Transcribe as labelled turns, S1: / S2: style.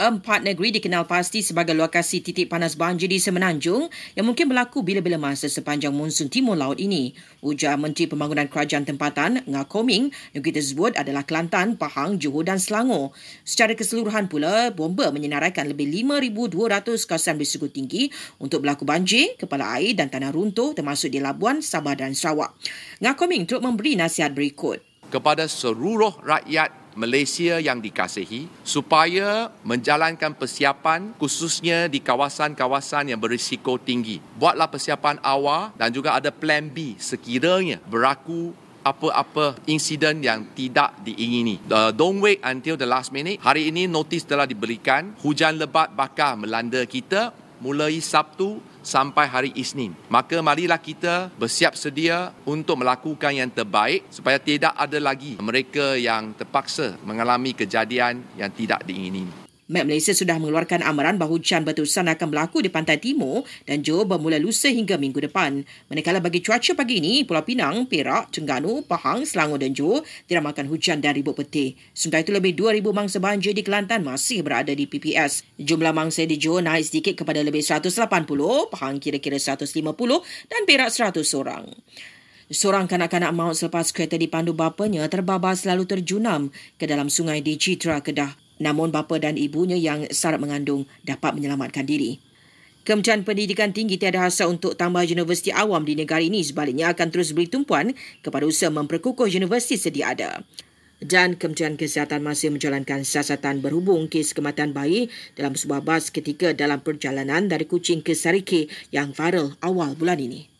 S1: Empat negeri dikenal pasti sebagai lokasi titik panas banjir di Semenanjung yang mungkin berlaku bila-bila masa sepanjang monsun timur laut ini. Ujar Menteri Pembangunan Kerajaan Tempatan, Ngakoming, negeri tersebut adalah Kelantan, Pahang, Johor dan Selangor. Secara keseluruhan pula, bomba menyenaraikan lebih 5,200 kawasan berisiko tinggi untuk berlaku banjir, kepala air dan tanah runtuh termasuk di Labuan, Sabah dan Sarawak. Ngakoming turut memberi nasihat berikut
S2: kepada seluruh rakyat Malaysia yang dikasihi supaya menjalankan persiapan khususnya di kawasan-kawasan yang berisiko tinggi. Buatlah persiapan awal dan juga ada plan B sekiranya berlaku apa-apa insiden yang tidak diingini. Uh, don't wait until the last minute. Hari ini notis telah diberikan. Hujan lebat bakal melanda kita mulai Sabtu sampai hari Isnin. Maka marilah kita bersiap sedia untuk melakukan yang terbaik supaya tidak ada lagi mereka yang terpaksa mengalami kejadian yang tidak diingini.
S1: Met Malaysia sudah mengeluarkan amaran bahawa hujan berterusan akan berlaku di pantai timur dan Johor bermula lusa hingga minggu depan. Manakala bagi cuaca pagi ini, Pulau Pinang, Perak, Terengganu, Pahang, Selangor dan Johor diramalkan hujan dan ribut peti. Sementara itu lebih 2,000 mangsa banjir di Kelantan masih berada di PPS. Jumlah mangsa di Johor naik sedikit kepada lebih 180, Pahang kira-kira 150 dan Perak 100 orang. Seorang kanak-kanak maut selepas kereta dipandu bapanya terbabas lalu terjunam ke dalam sungai di Citra, Kedah namun bapa dan ibunya yang syarat mengandung dapat menyelamatkan diri. Kementerian Pendidikan Tinggi tiada hasrat untuk tambah universiti awam di negara ini sebaliknya akan terus beri tumpuan kepada usaha memperkukuh universiti sedia ada. Dan Kementerian Kesihatan masih menjalankan siasatan berhubung kes kematian bayi dalam sebuah bas ketika dalam perjalanan dari Kuching ke Sarike yang viral awal bulan ini.